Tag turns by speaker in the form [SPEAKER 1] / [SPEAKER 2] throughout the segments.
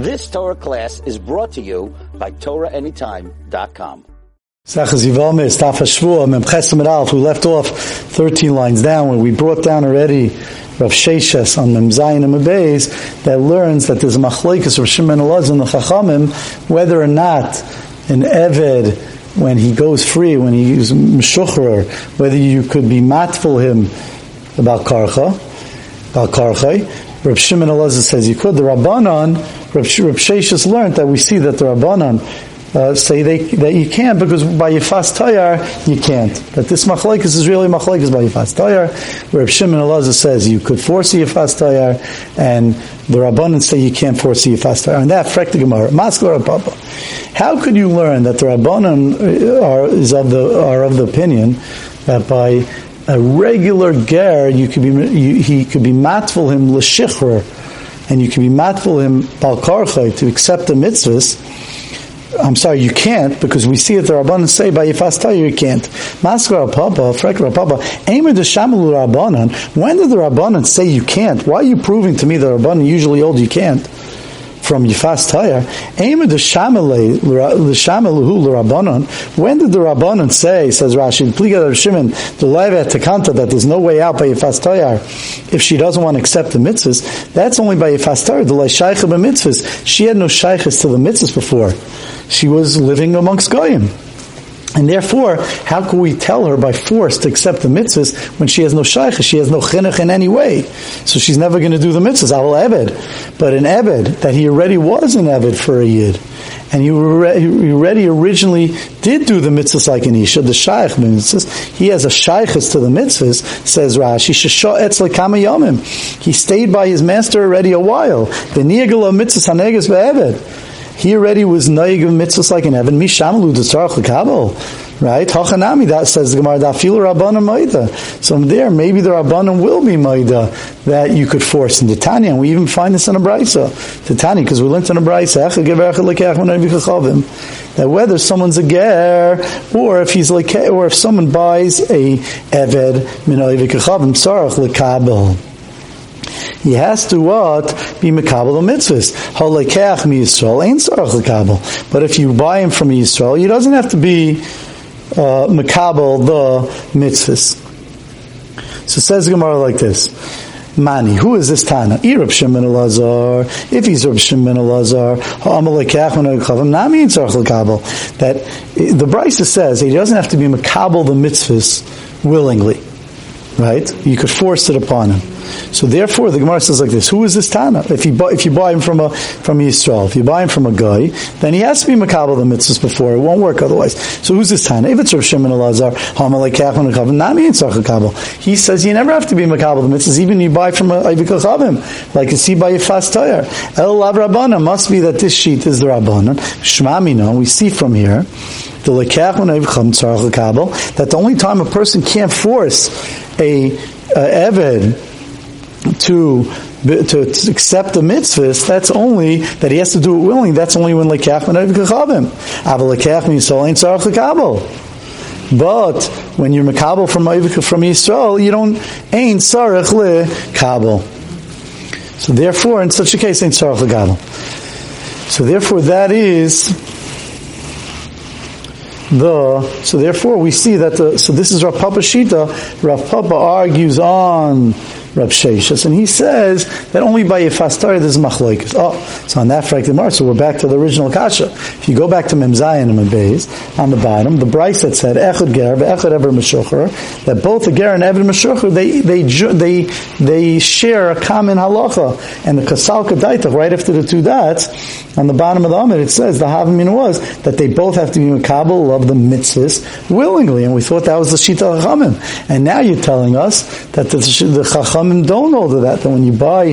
[SPEAKER 1] This Torah class is brought to you by TorahAnytime.com.
[SPEAKER 2] Sachas Yivalme, Staf Hashvua, Memches Alf. We left off 13 lines down where we brought down already Rav Sheshes on Mem Zayin and Mebeis that learns that there's a machlekes of Shimon Elaz and the Chachamim whether or not an Eved when he goes free, when he is Meshuchrer, whether you could be matful him about Karcha, about Karchai. Rav Shimon Elazar says you could. The Rabbanon, Rav, Rav Sheshes learned that we see that the Rabbanon uh, say they, that you can't because by Yifas Tayar you can't. That this machlekes is really machlekes by Yifas Tayar. Where Shimon Elazar says you could force Yifas Tayar, and the Rabbanan say you can't force Yifas Tayar. And that frek the Gemara. Maskar Papa. How could you learn that the Rabbanan are is of the are of the opinion that by a regular ger you could be you, he could be matful him l'shichrer, and you can be matful him balkarchay to accept the mitzvahs I'm sorry, you can't because we see it the Rabbanan say by Yifas you can't. Maskar Papa, Frekar Papa, Aimer de Shamalu Rabbanan. When did the Rabbanan say you can't? Why are you proving to me the Rabbanan usually old you can't? From Yifas Tayar, Aimer de Shamalu Rabbanan. When did the Rabbanan say, says Rashi, Pliga Shimon, the Leva Takanta, that there's no way out by Yifas Tayar if she doesn't want to accept the mitzvahs? That's only by Yifas Tayar, the Leishaicha mitzvahs. She had no shaykhs to the mitzvahs before she was living amongst Goyim. And therefore, how can we tell her by force to accept the mitzvahs when she has no shaykh, she has no chinuch in any way? So she's never going to do the mitzvahs. Al Ebed. But an Ebed, that he already was an Ebed for a Yid, and he already originally did do the mitzvahs like an Isha, the shaykh mitzvahs, he has a shaykhs to the mitzvahs, says Rashi, yomim. He stayed by his master already a while. The niyagala mitzvahs hanegas be'ebed. He already was naig of mitzvahs like an Evan. Mishamalu tzarach lekabel. Right? Hachanami, that says the Gemara, that fil rabbanim maida. So there, maybe the rabbanim will be maida that you could force in Tanya, and we even find this in a brisa. Tanya, because we learned in a brisa, that whether someone's a ger, or if he's like, or if someone buys a eved minayiv kechavim tzarach lekabel he has to what? Be Mekabel the mitzvahs. Halekach mi Yisrael, ain't. But if you buy him from Yisrael, he doesn't have to be uh, Mekabel the mitzvahs. So says Gemara like this. Mani, who is this Tana? Irab Shimon Elazar. If he's Rab Shimon Elazar, That the Brisa says he doesn't have to be Makabel the mitzvahs willingly. Right? You could force it upon him. So therefore, the Gemara says like this: Who is this Tana? If you buy, if you buy him from a from Yisrael, if you buy him from a guy, then he has to be makabel the mitzvahs before. It won't work otherwise. So who's this Tana? If it's Rav Shimon Elazar, Hamalei Kachon Chavim, Nami He says you never have to be makabel the mitzvahs, even you buy from a Chavim, like you see by a fast tire. El Lav Rabbana must be that this sheet is the Rabbanan. Shmamina, we see from here the that the only time a person can't force a, a Eved to to accept the mitzvahs, that's only that he has to do it willingly. That's only when lekach menav kachavim. Aval lekach yisrael ain't tzarach lekabel. But when you're mekabel from from Yisrael, you don't ain't tzarach lekabel. So therefore, in such a case, ain't tzarach lekabel. So therefore, that is the so therefore we see that the so this is Rav Papa Shita. Rav Papa argues on Rab Sheshes, and he says that only by Yifastar there's machlokes. Oh, so on that fracted mark, so we're back to the original kasha. If you go back to Memzayin and Membeis, on the bottom, the Bryce that said Echad Ger, Echad Ever Meshucher, that both the Ger and Ever Meshucher, they, they, they, they share a common halacha. And the Kasal Kadaitach, right after the two dots, on the bottom of the Amid, it says the Havamin was that they both have to be Makabal of the mitzvahs willingly. And we thought that was the Shita Chachamim. And now you're telling us that the, the Chachamim Chachamim don't hold that. That when you buy,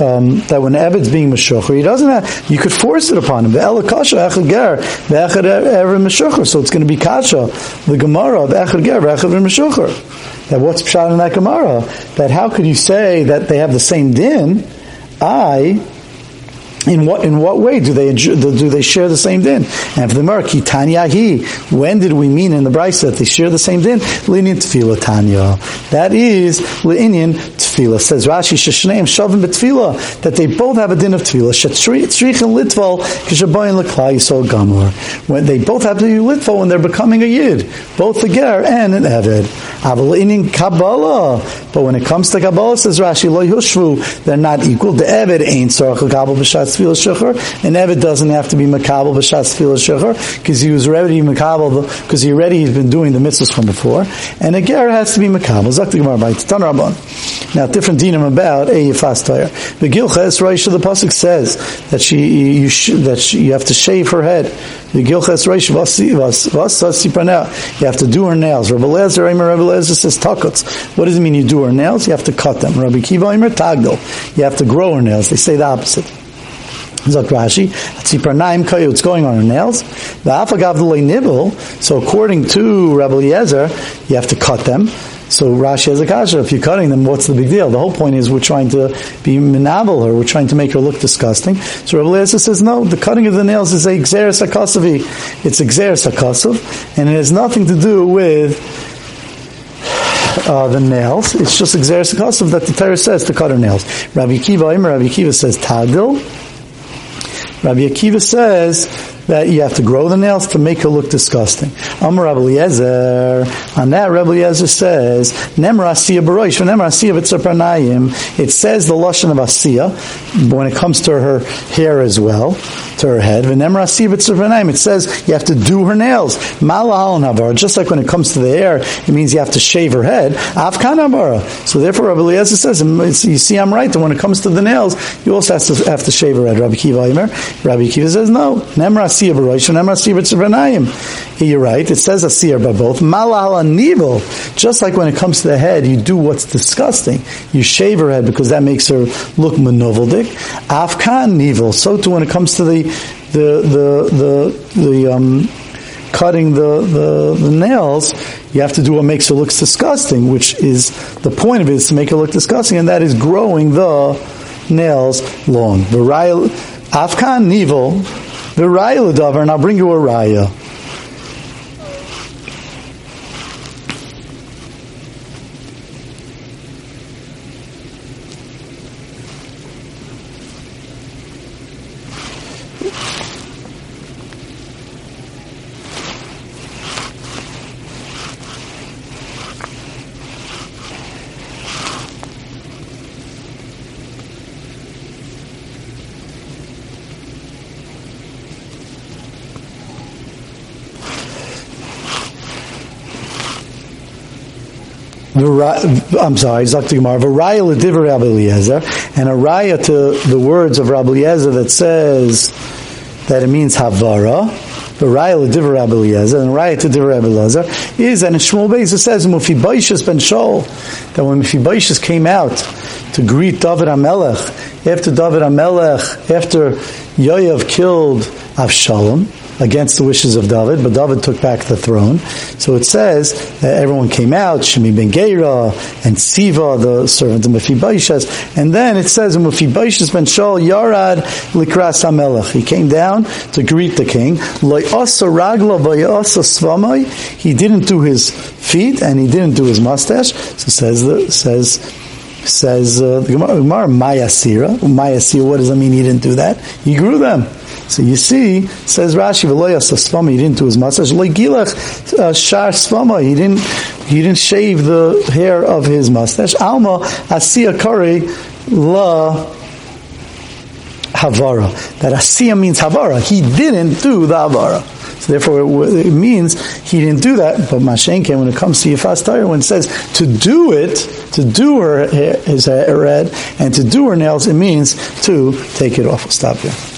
[SPEAKER 2] um, that when Evid's being Meshucher, he doesn't have, you could force it upon him. The Elakasha, Echad Ger, Echad Ever Meshucher. So it's going to be Kasha, the Gemara of Echad Ger, Echad Meshucher. That what's Pshat in that Gemara? That how could you say that they have the same din? I, in what in what way do they do they share the same din? And for the Mer, Tanyahi, when did we mean in the Brisa that they share the same din? Linian tefillah Tanya. That is linian tefillah. Says Rashi Sheshneim Shavim betefillah that they both have a din of tefillah. Shetrich and Litval kishabayin leklai yisol gamor. When they both have to be Litval when they're becoming a yid, both the ger and an eved. Linian Kabbalah. But when it comes to Kabbalah, says Rashi lo yushvu, they're not equal. The eved ain't sorach Kabbalah tefillah shechar, and eved doesn't have to be makabel b'shatz tefillah shechar because he was already makabel because he already has been doing the mitzvahs from before, and a ger has to be makabel. Zakti Gemara by Tan Rabban. Now, different dinim about a yifas tire. The Gilches Rosh the pasuk says that she you sh- that she, you have to shave her head. The Gilches Rosh You have to do her nails. Rabbi Lezer Rabbi Lezer says takots. What does it mean? You do her nails. You have to cut them. Rabbi Kiva Eimer tagdil. You have to grow her nails. They say the opposite. Zok Rashi, Tzipranayim Kayu, it's going on her nails. The Afagav nibble, so according to Rabbi Eliezer, you have to cut them. So Rashi has a kasha. If you're cutting them, what's the big deal? The whole point is we're trying to be minabel her. We're trying to make her look disgusting. So Rabbi Eliezer says, no, the cutting of the nails is a xeris akasavi. It's a xeris akasav, and it has nothing to do with uh, the nails. It's just xeris akasav that the Torah says to cut her nails. Rabbi Kiva, Rabbi Kiva says tagil. Rabbi Akiva says that you have to grow the nails to make her look disgusting. Amar Rabbi Eliezer, on that Rabbi Eliezer says, Nemra Asiya Baroish, Nemra Asiya B'tzapranayim, it says the Lashon of Asiya, when it comes to her hair as well, to her head, Nemra Asiya B'tzapranayim, it says you have to do her nails. Malahal Navar, just like when it comes to the hair, it means you have to shave her head. Navara. So therefore Rabbi Eliezer says, you see I'm right, that when it comes to the nails, you also have to, have to shave her head. Rabbi Kiva Rabbi Kiva says, no, Nemra And Asiya B'tzivranayim. You're right. It says Asiya by both. Malal Nivel. Just like when it comes to the head, you do what's disgusting. You shave her head because that makes her look manoveldik. Afkan Nivel. So too when it comes to the the the the, the um, cutting the, the, the, nails, you have to do what makes her look disgusting, which is the point of it is to make her look disgusting, and that is growing the nails long. Afkan nivel the raya and I'll bring you a raya. I'm sorry, Zakti Gemara, Varaya Lediver and a raya to the words of Rabbi Eliezer that says that it means Havara, the raya Lediver Rabbi Eliezer, and raya to Diver Rabbi Eliezer, is, and Shmuel Beis it says, Mephibosheth ben Shaul, that when Mephibosheth came out to greet David HaMelech, after David HaMelech, after Yoav killed Avshalom, against the wishes of David, but David took back the throne. So it says that everyone came out, Shemi ben Gera and Siva, the servant of Mephibosheth, and then it says Mephibosheth ben Shaul Yarad Likras HaMelech. He came down to greet the king. He didn't do his feet and he didn't do his mustache. So says the says says uh, the Gemara, Maya Sira. Maya Sira, what does that mean? He didn't do that. He grew them. So you see, says Rashi. He didn't do his mustache. Loigilach uh, shar svama. He didn't. He didn't shave the hair of his mustache. Alma asiya kari la havara. That asiya means havara. He didn't do the havara. So therefore, it, means he didn't do that. But Mashenke, when it comes to Yifas Torah, when it says to do it, to do her hair, hair red, and to do her nails, it means to take it off. We'll stop here.